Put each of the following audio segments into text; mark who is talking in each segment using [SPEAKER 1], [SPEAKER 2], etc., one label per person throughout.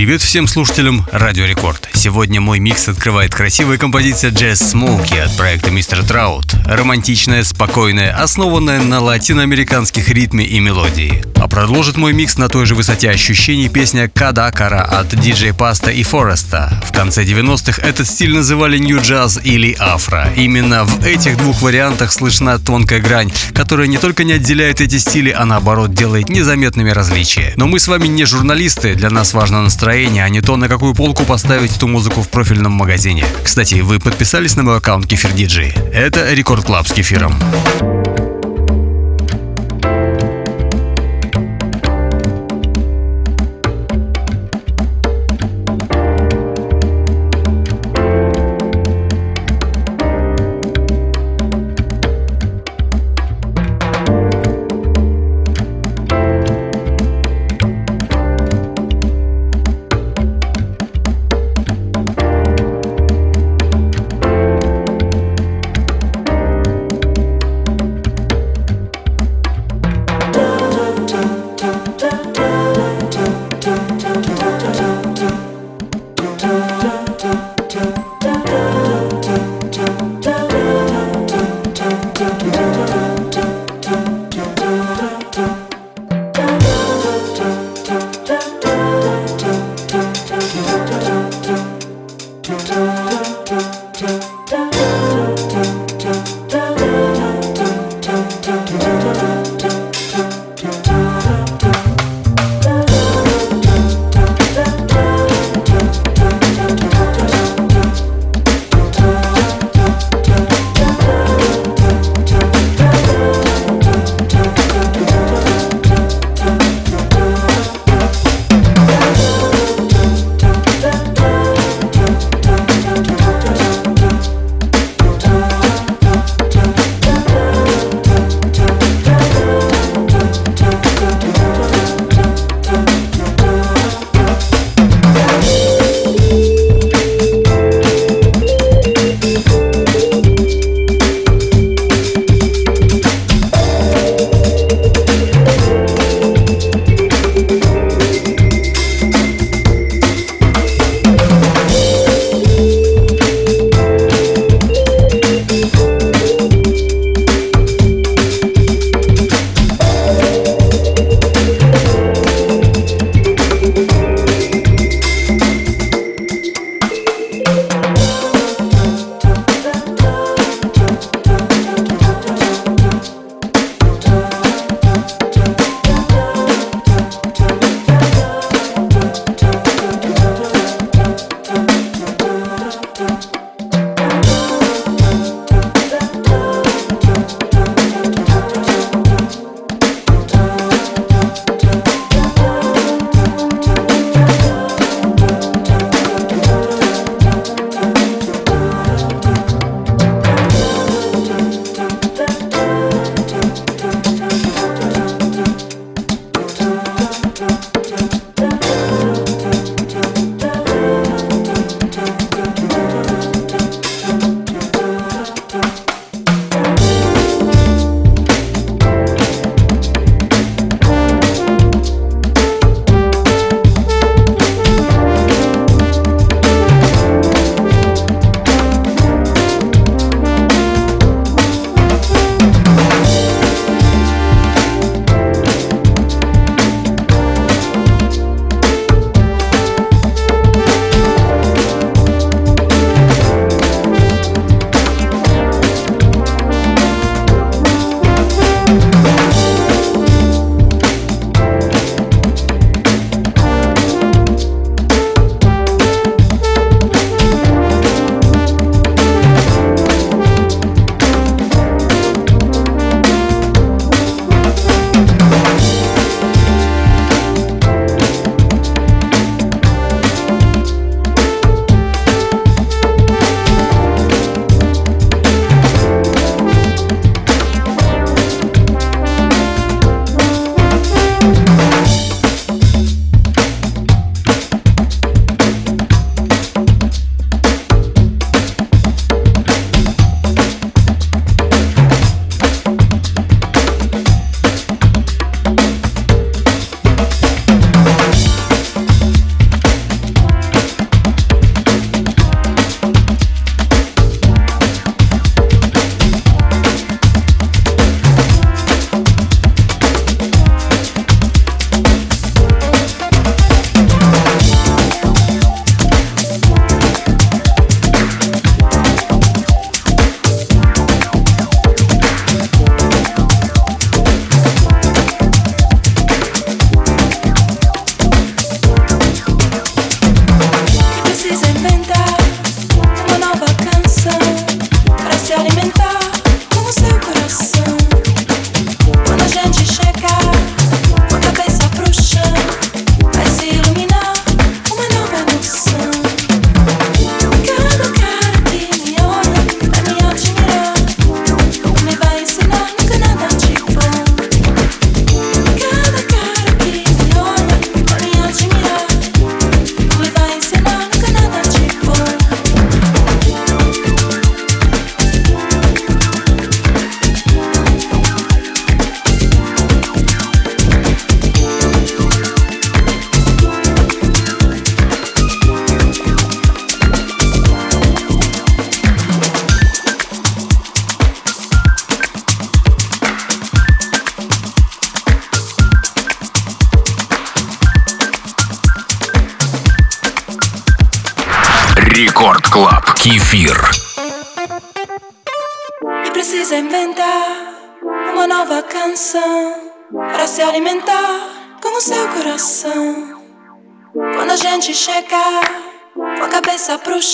[SPEAKER 1] Привет всем слушателям Радио Рекорд. Сегодня мой микс открывает красивая композиция Jazz Smoky от проекта Mr. Trout. Романтичная, спокойная, основанная на латиноамериканских ритме и мелодии. А продолжит мой микс на той же высоте ощущений песня Кадакара от DJ Паста и Фореста. В конце 90-х этот стиль называли Jazz или Афро. Именно в этих двух вариантах слышна тонкая грань, которая не только не отделяет эти стили, а наоборот делает незаметными различия. Но мы с вами не журналисты, для нас важно настроение, а не то, на какую полку поставить эту музыку в профильном магазине. Кстати, вы подписались на мой аккаунт Кефир Диджей? Это Record Club с кефиром.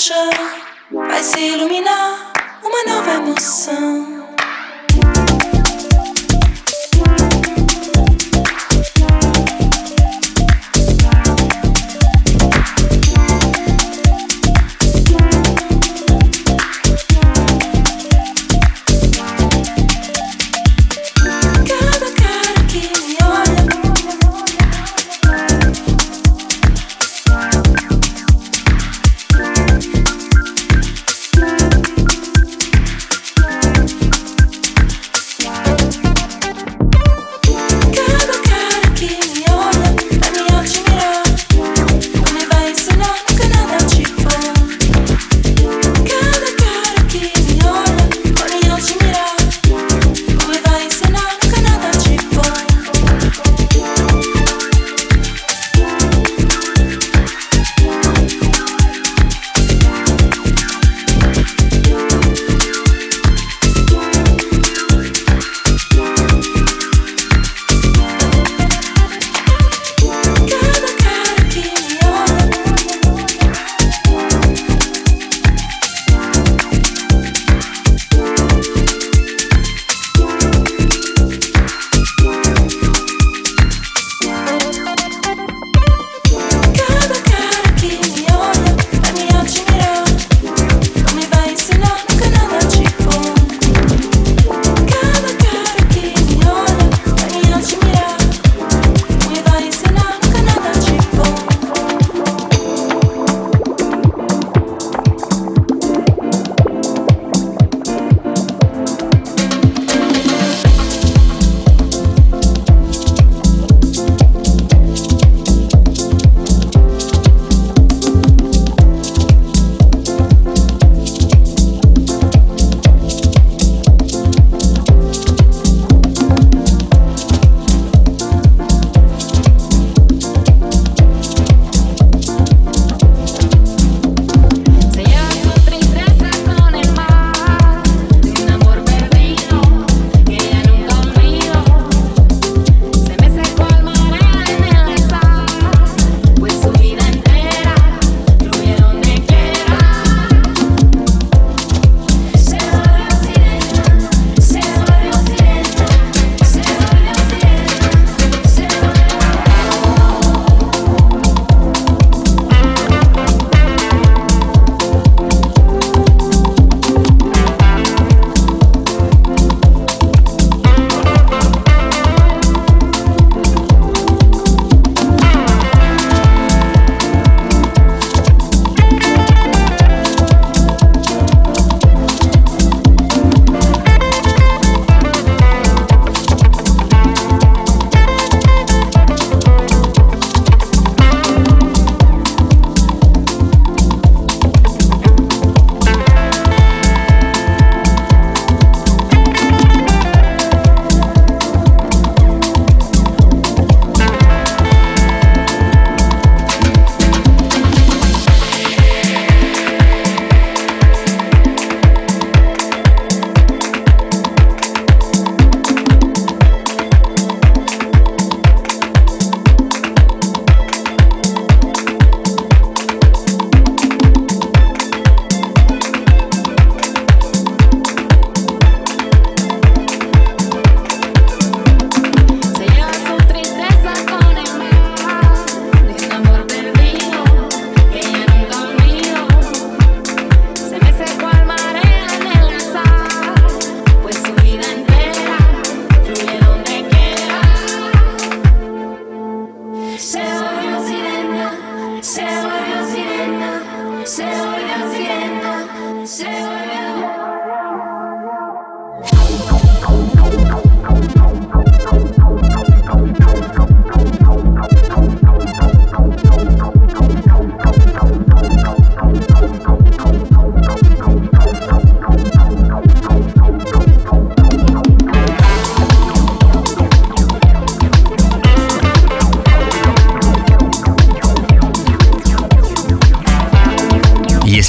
[SPEAKER 2] 着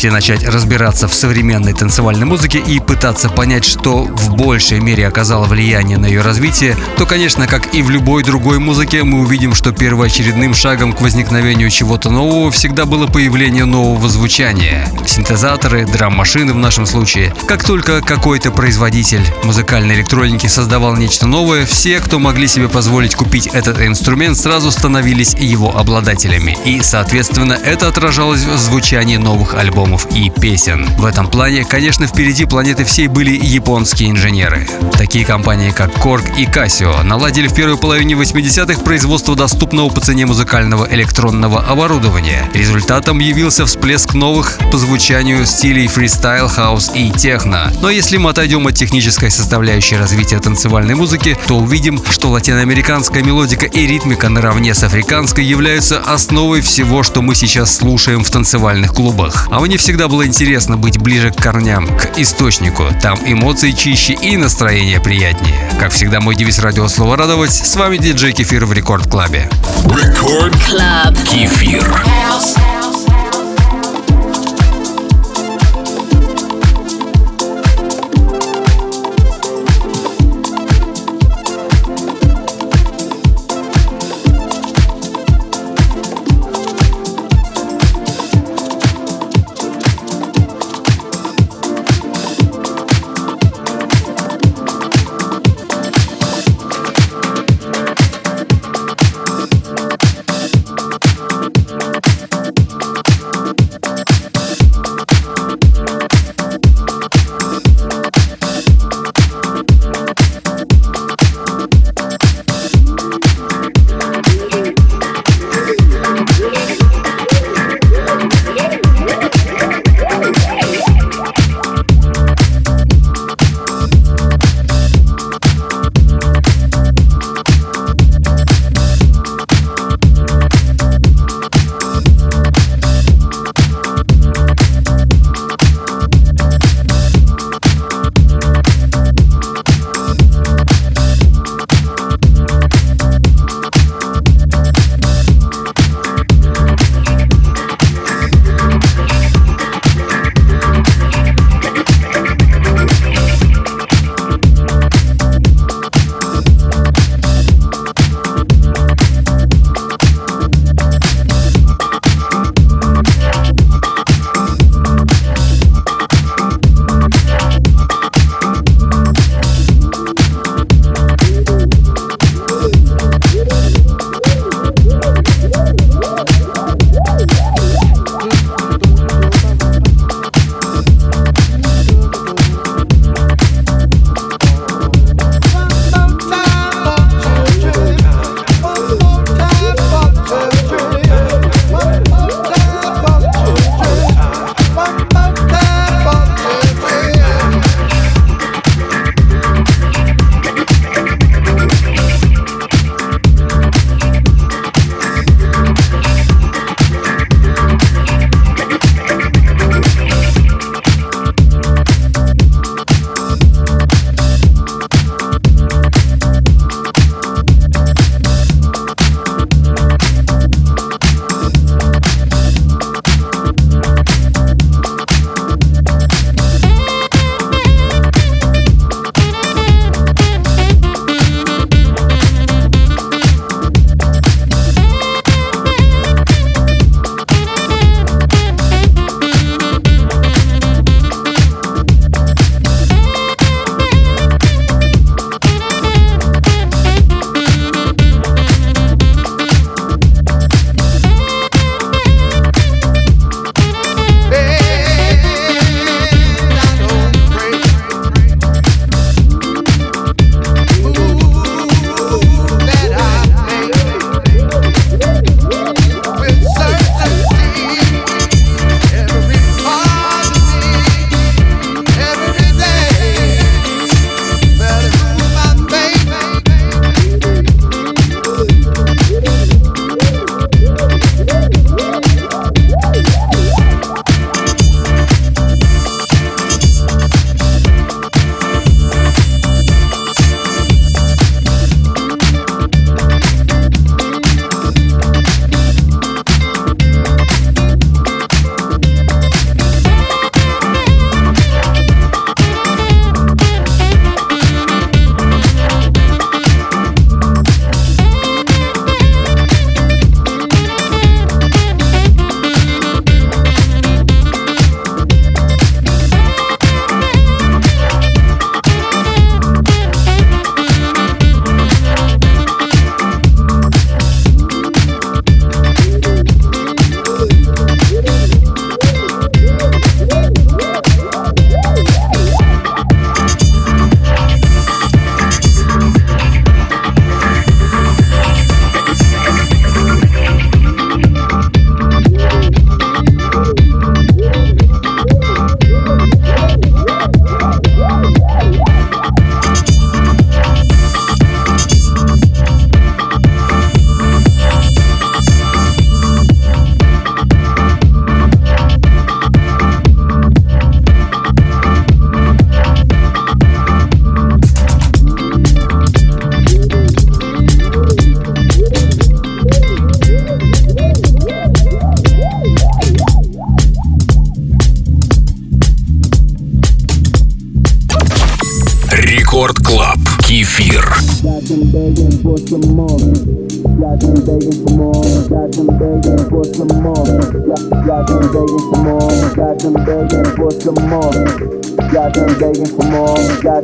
[SPEAKER 1] Если начать разбираться в современной танцевальной музыке и пытаться понять, что в большей мере оказало влияние на ее развитие, то, конечно, как и в любой другой музыке, мы увидим, что первоочередным шагом к возникновению чего-то нового всегда было появление нового звучания. Синтезаторы, драм-машины в нашем случае. Как только какой-то производитель музыкальной электроники создавал нечто новое, все, кто могли себе позволить купить этот инструмент, сразу становились его обладателями. И, соответственно, это отражалось в звучании новых альбомов и песен. В этом плане, конечно, впереди планеты всей были японские инженеры. Такие компании, как Korg и Casio, наладили в первой половине 80-х производство доступного по цене музыкального электронного оборудования. Результатом явился всплеск новых по звучанию стилей фристайл, хаус и техно. Но если мы отойдем от технической составляющей развития танцевальной музыки, то увидим, что латиноамериканская мелодика и ритмика наравне с африканской являются основой всего, что мы сейчас слушаем в танцевальных клубах. А мне всегда было интересно быть ближе к корням, к источнику. Там эмоции чище и настроение приятнее. Как всегда, мой девиз радио «Слово радовать». С вами диджей Кефир в Рекорд Клабе.
[SPEAKER 3] Рекорд Клаб. Кефир. House.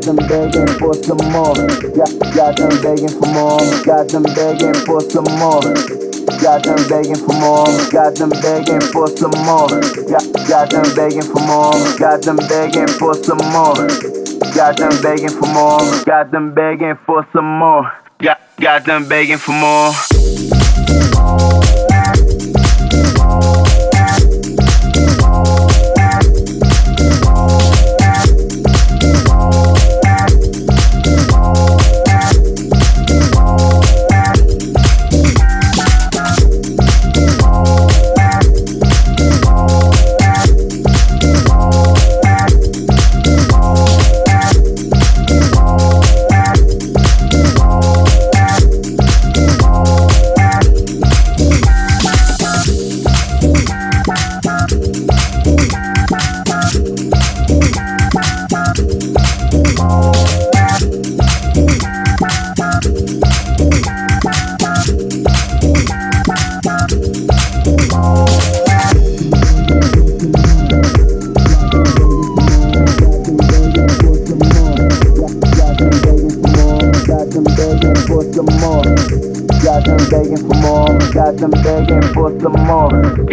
[SPEAKER 3] Got them begging for some more. Got, got them begging for more. Got them begging for some more. Got them begging for more. Got them begging for some more. Got, got them begging for more. Got them begging for some more. Got them begging for more. Got them begging for some more. Got, got them begging for more.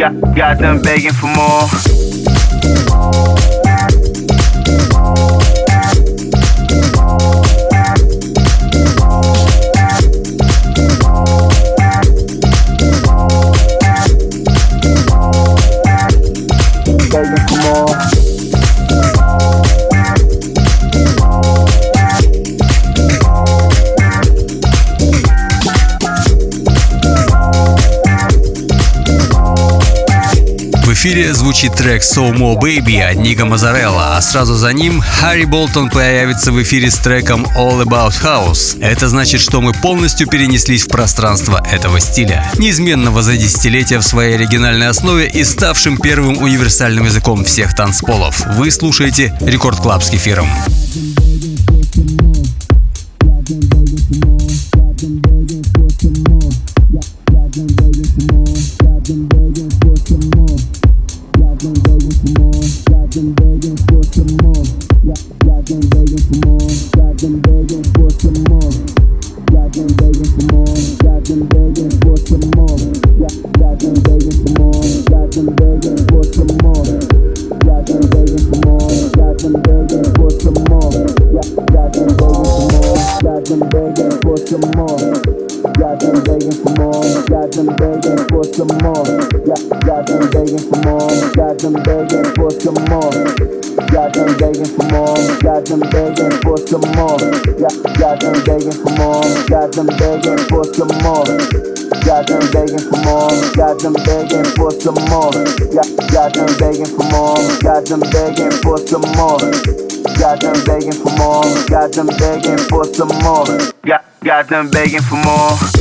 [SPEAKER 3] Got them begging for more.
[SPEAKER 1] Звучит трек So Mo Baby от Ника Мазарелла, а сразу за ним Харри Болтон появится в эфире с треком All About House. Это значит, что мы полностью перенеслись в пространство этого стиля, неизменного за десятилетия в своей оригинальной основе и ставшим первым универсальным языком всех танцполов. Вы слушаете Record Club с кефиром. some more.
[SPEAKER 3] Got, got them begging for more.
[SPEAKER 4] Got them begging for some more. Got them begging for more. Got them begging for some more. Got, got them begging for more. Got them begging for some more. Got them begging for more. Got them begging for some more. Got, got them
[SPEAKER 3] begging for more.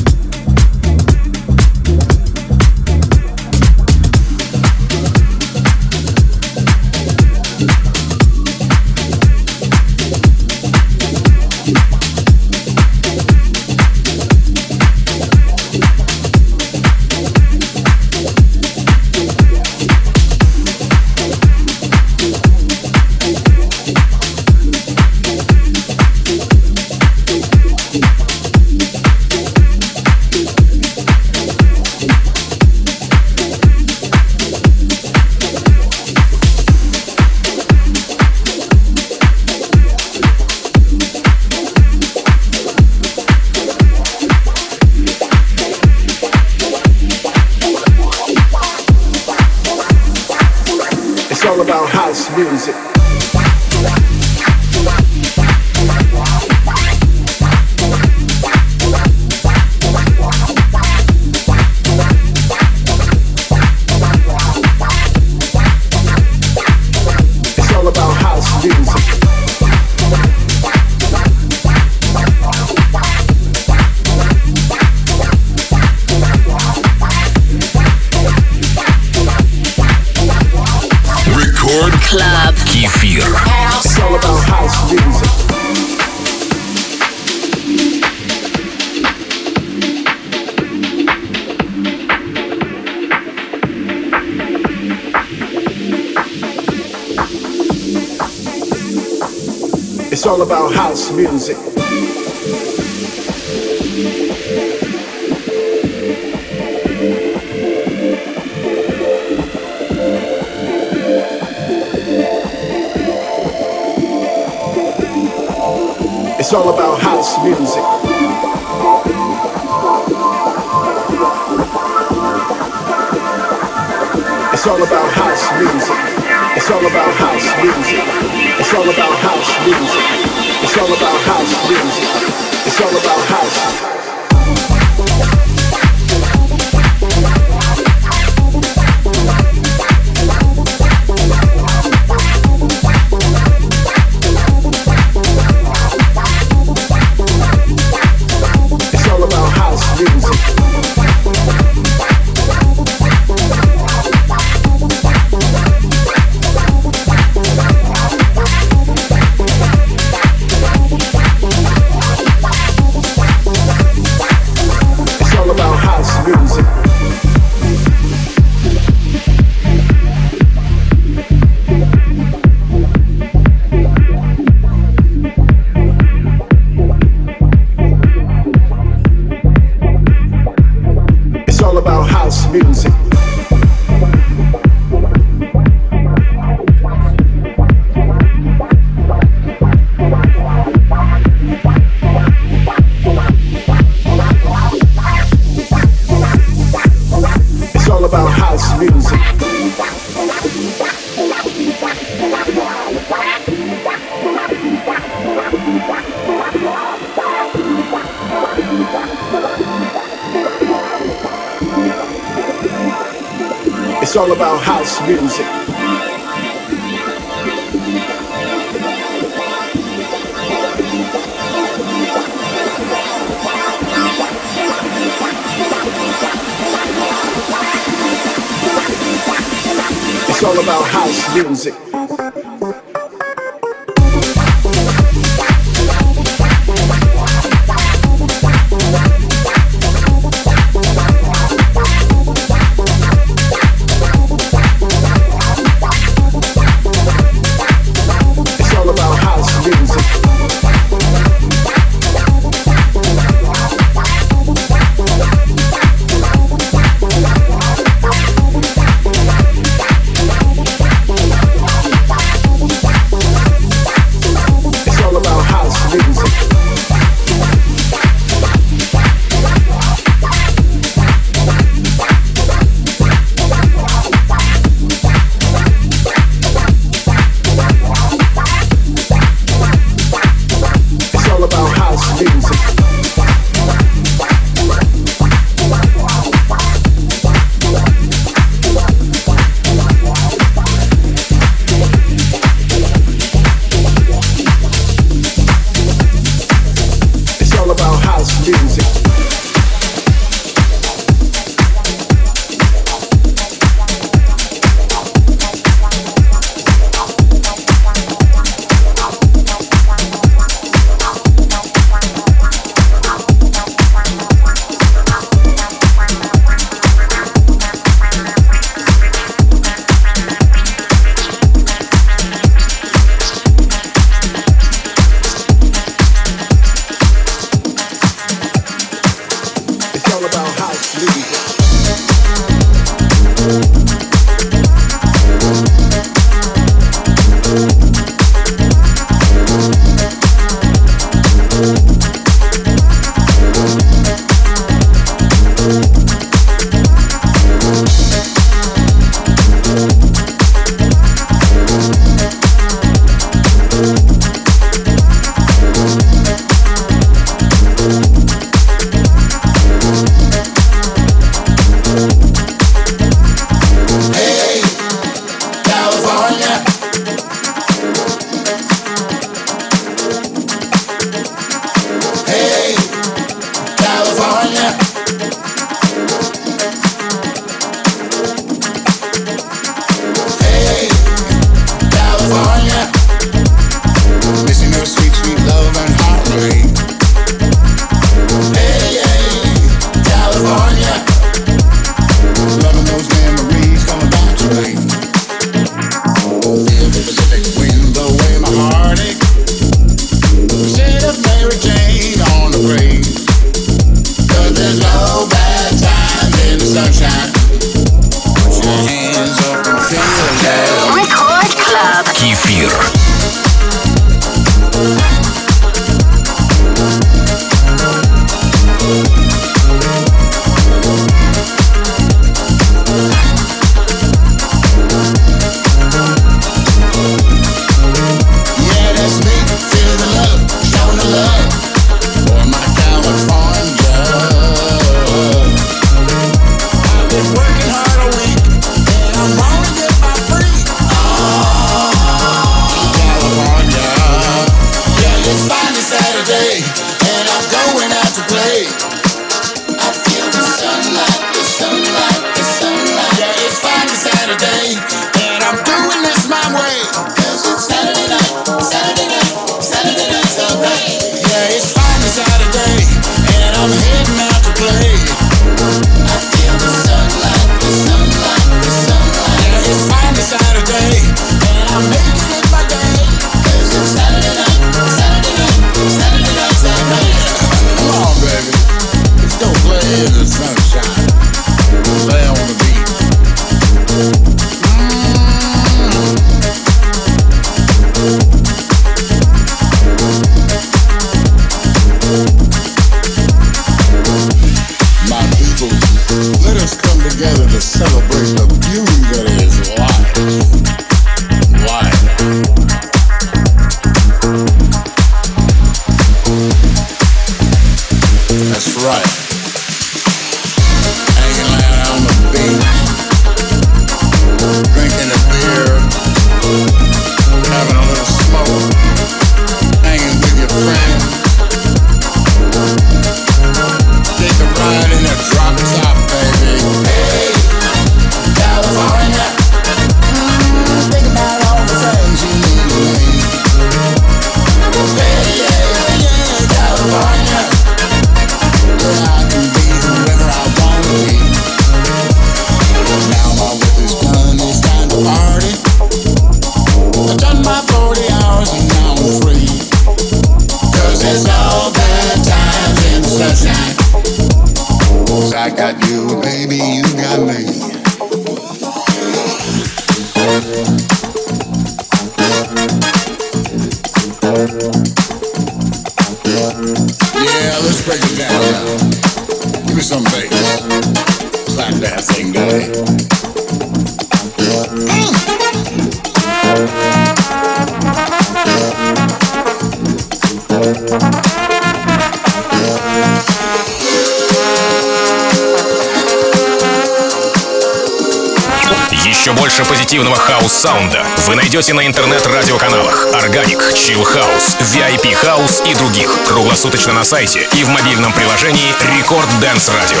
[SPEAKER 3] Найдете на интернет-радиоканалах Organic, Chill House, VIP House и других. Круглосуточно на сайте и в мобильном приложении Record Dance Radio.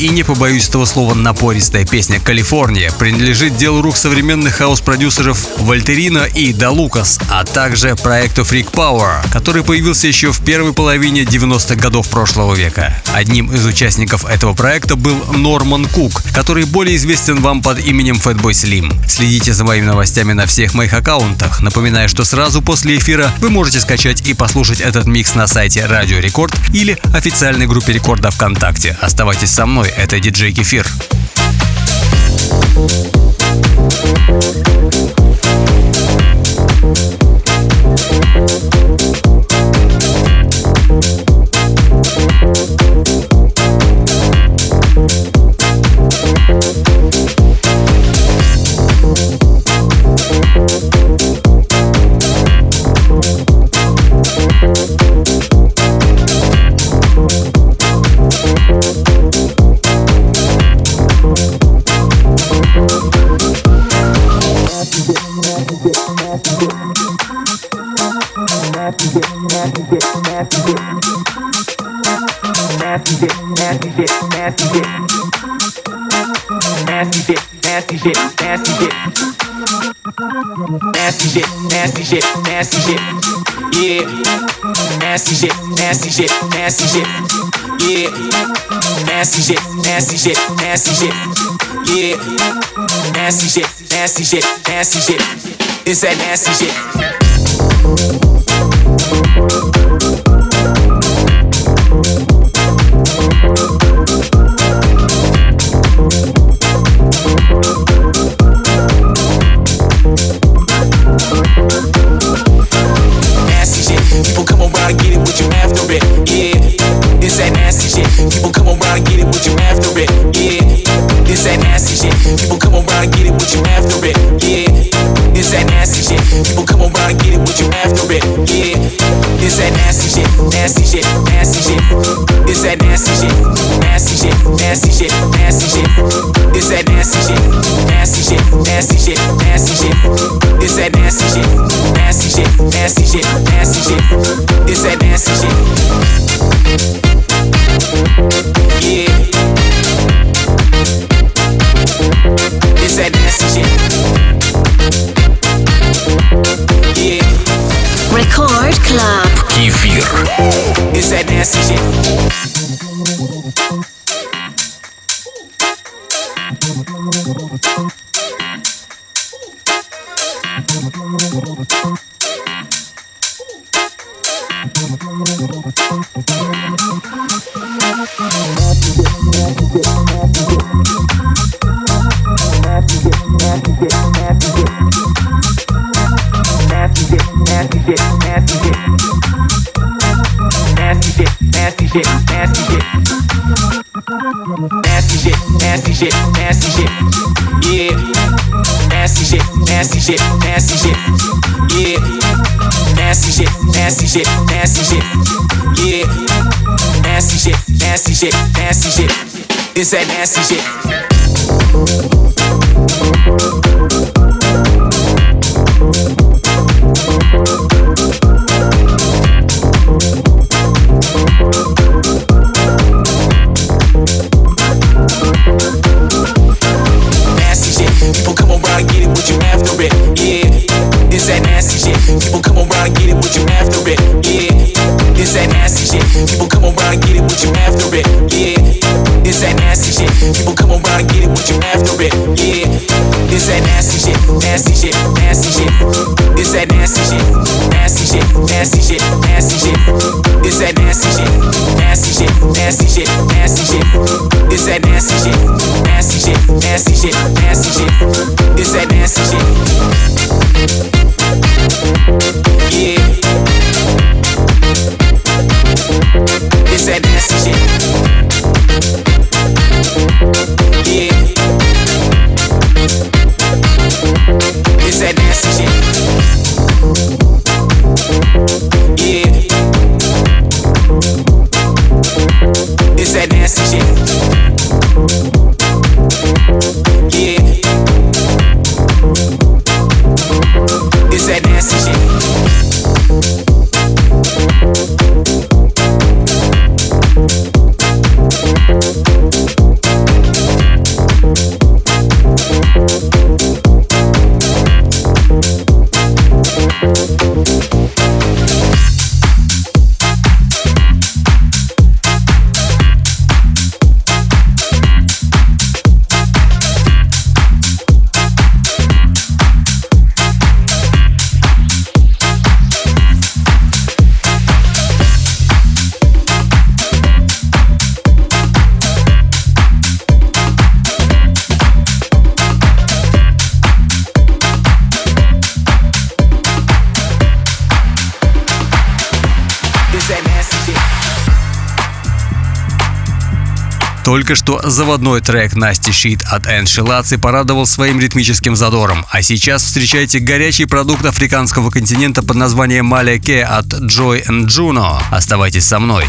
[SPEAKER 1] И, не побоюсь этого слова, напористая песня «Калифорния» принадлежит делу рук современных хаос-продюсеров Вольтерина и Да Лукас, а также проекту Freak Power, который появился еще в первой половине 90-х годов прошлого века. Одним из участников этого проекта был Норман Кук, который более известен вам под именем Fatboy Slim. Следите за моими новостями на всех моих аккаунтах. Напоминаю, что сразу после эфира вы можете скачать и послушать этот микс на сайте Радио Рекорд или официальной группе Рекорда ВКонтакте. Оставайтесь со мной, это диджей Кефир.
[SPEAKER 5] Shit, nasty shit. Yeah, nasty shit, nasty shit, nasty shit. Yeah, nasty shit, nasty shit, nasty shit. Yeah, nasty shit, nasty shit, nasty shit. It's that nasty shit. Shit. People come around and get it with you after it. Yeah, it's that nasty shit. Nasty shit, nasty shit. It's that nasty shit, nasty shit, nasty shit, nasty shit. It's that nasty shit, nasty shit, nasty shit, nasty shit. It's that nasty shit, nasty shit, nasty shit, nasty shit. It's that nasty shit. Yeah. It's that nasty shit.
[SPEAKER 6] Record Club.
[SPEAKER 3] Кефир.
[SPEAKER 5] It's that nasty shit. Yeah. Nasty shit, nasty shit, nasty shit. Yeah. Nasty shit, nasty shit, nasty shit. Yeah. Nasty shit, nasty shit, nasty shit. It's that nasty shit.
[SPEAKER 1] Только что заводной трек Насти Щит от Энши Лаци порадовал своим ритмическим задором. А сейчас встречайте горячий продукт африканского континента под названием Маляке от Joy and Juno. Оставайтесь со мной.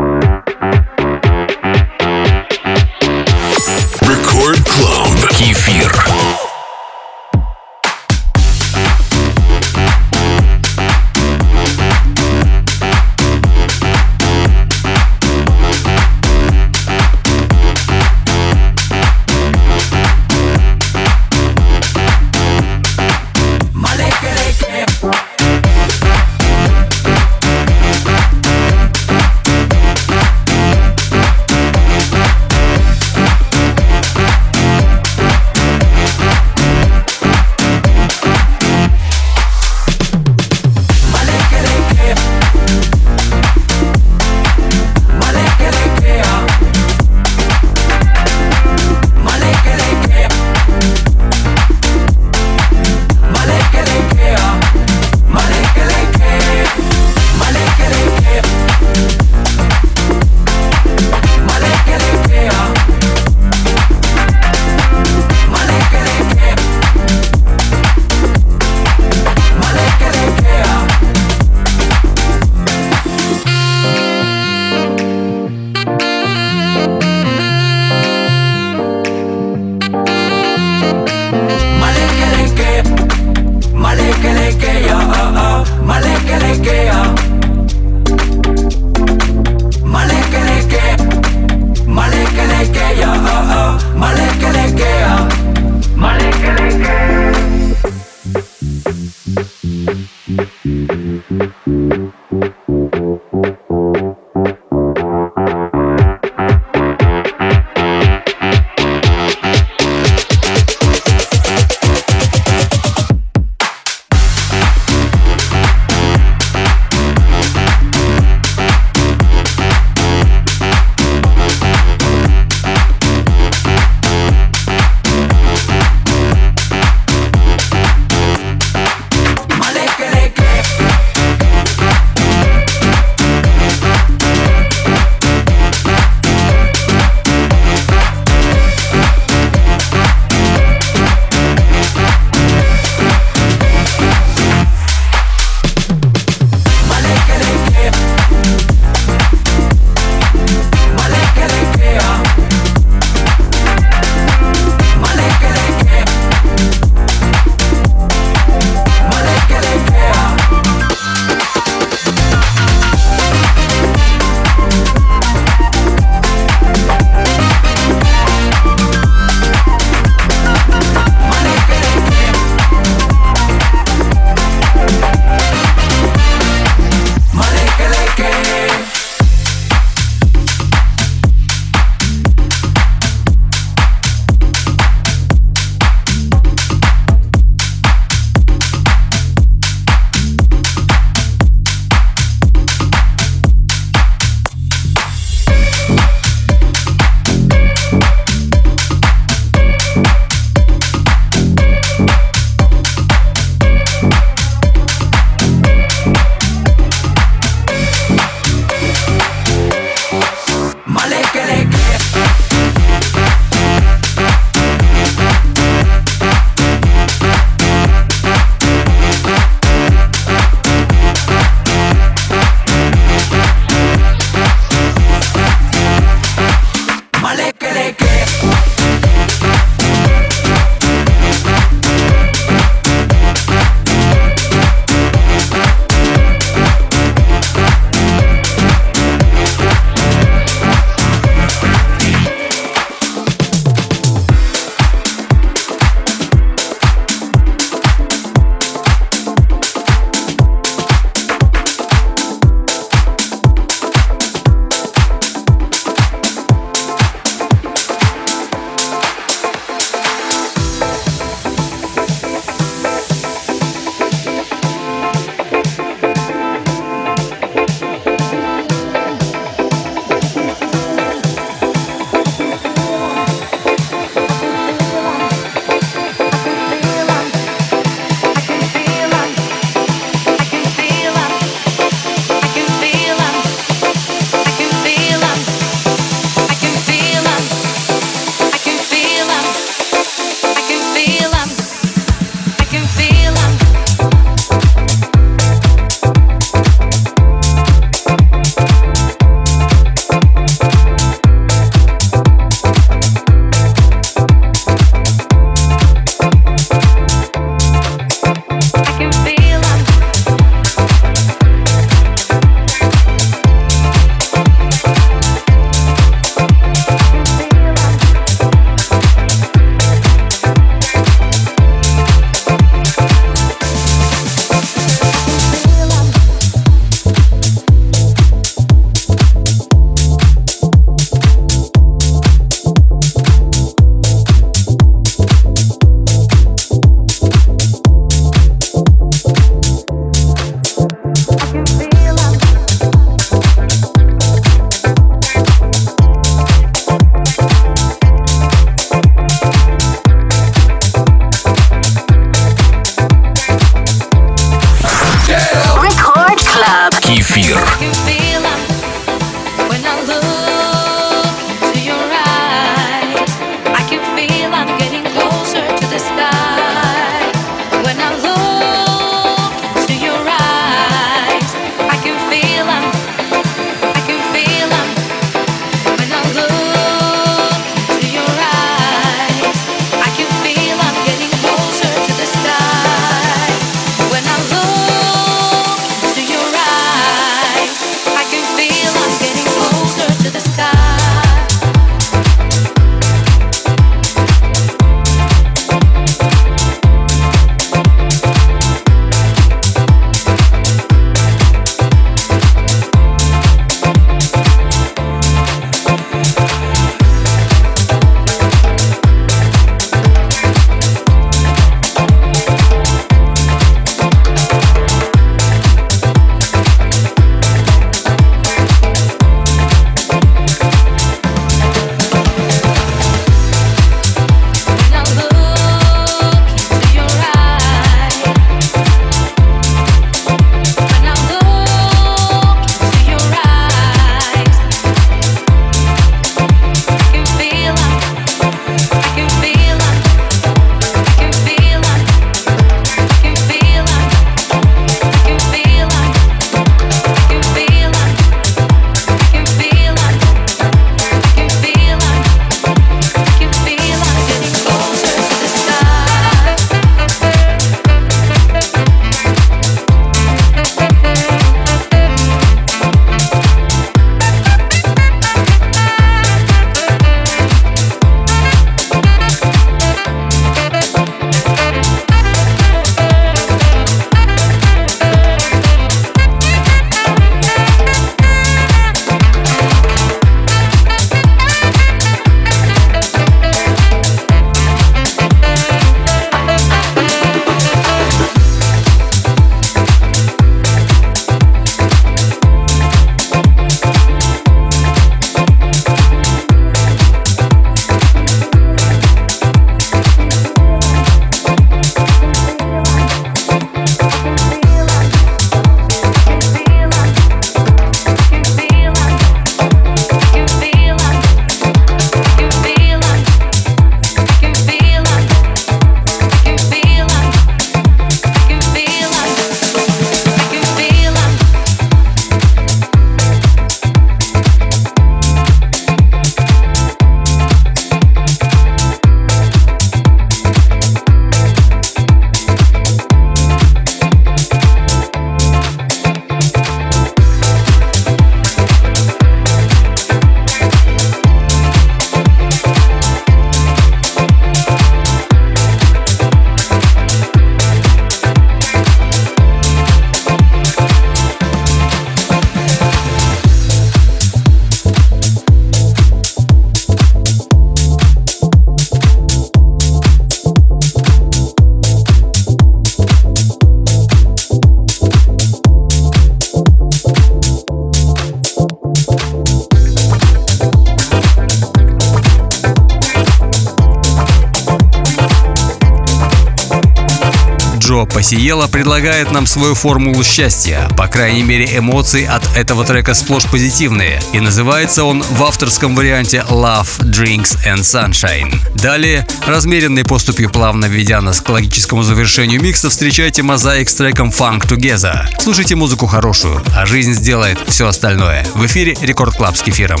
[SPEAKER 1] Пасиела предлагает нам свою формулу счастья. По крайней мере, эмоции от этого трека сплошь позитивные. И называется он в авторском варианте Love, Drinks and Sunshine. Далее, размеренной поступью плавно ведя нас к логическому завершению микса, встречайте Mosaic с треком Funk Together. Слушайте музыку хорошую, а жизнь сделает все остальное. В эфире Record Club с Кефиром.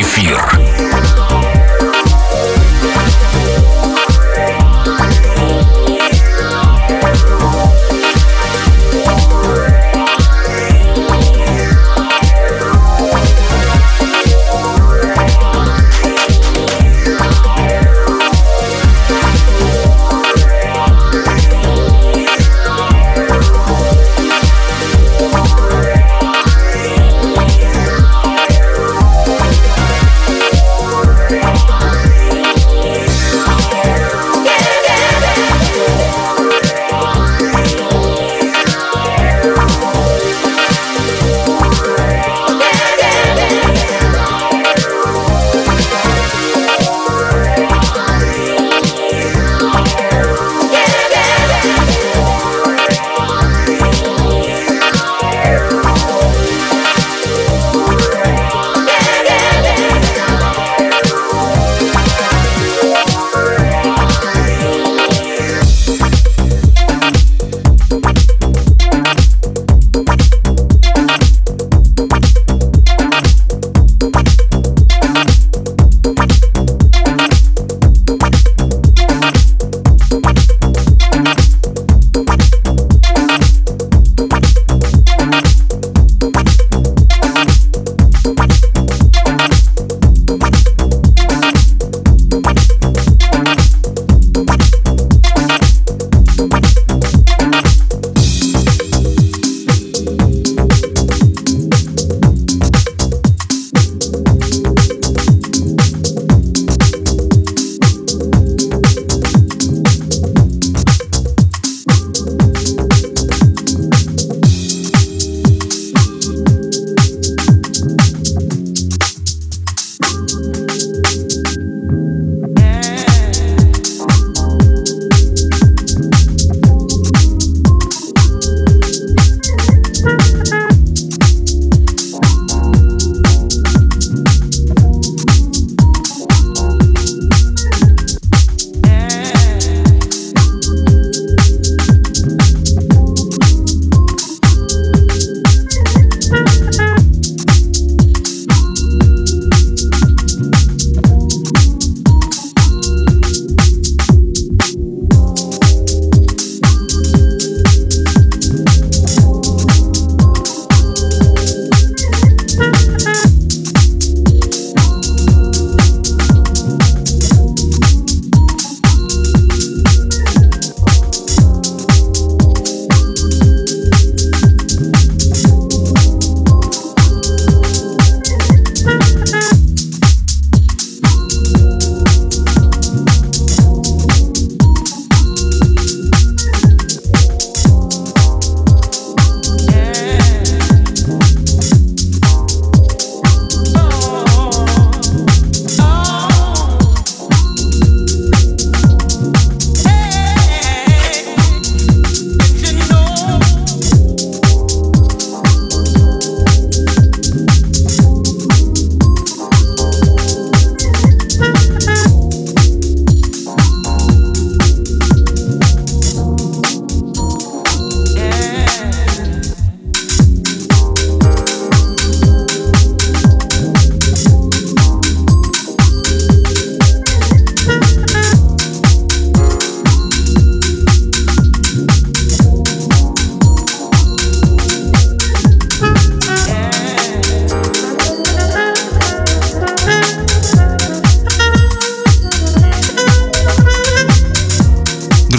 [SPEAKER 3] эфир.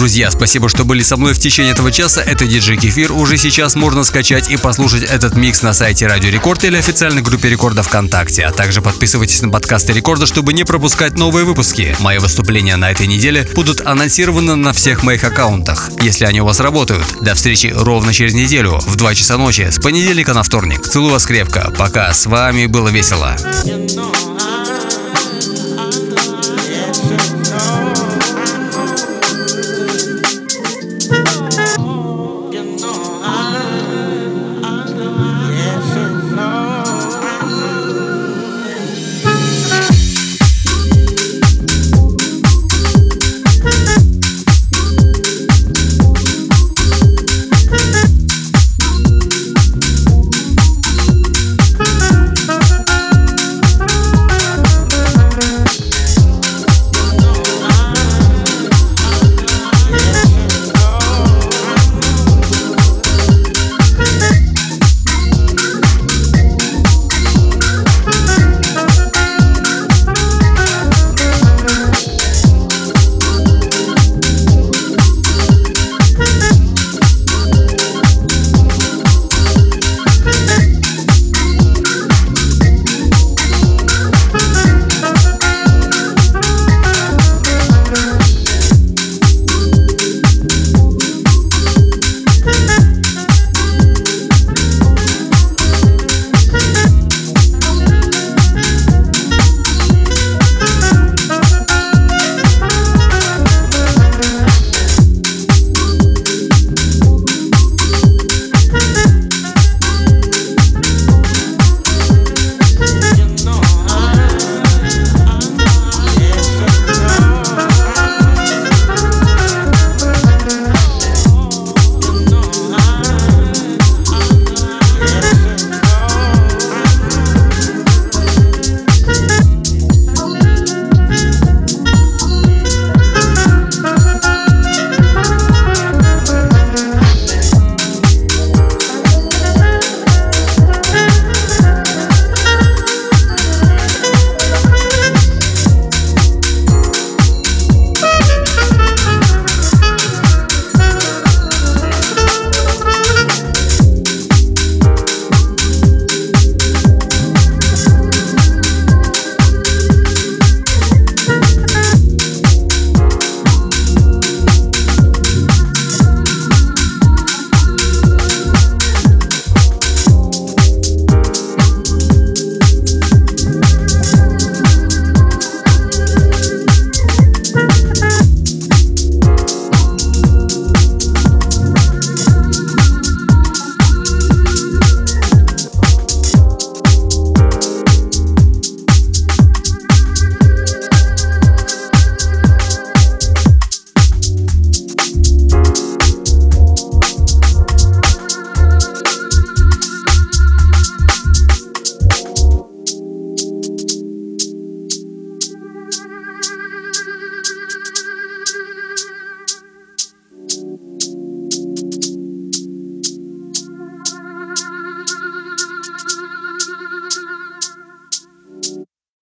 [SPEAKER 1] Друзья, спасибо, что были со мной в течение этого часа. Это диджей Кефир. Уже сейчас можно скачать и послушать этот микс на сайте Радио Рекорд или официальной группе Рекорда ВКонтакте. А также подписывайтесь на подкасты Рекорда, чтобы не пропускать новые выпуски. Мои выступления на этой неделе будут анонсированы на всех моих аккаунтах, если они у вас работают. До встречи ровно через неделю в 2 часа ночи с понедельника на вторник. Целую вас крепко. Пока. С вами было весело.
[SPEAKER 5] You know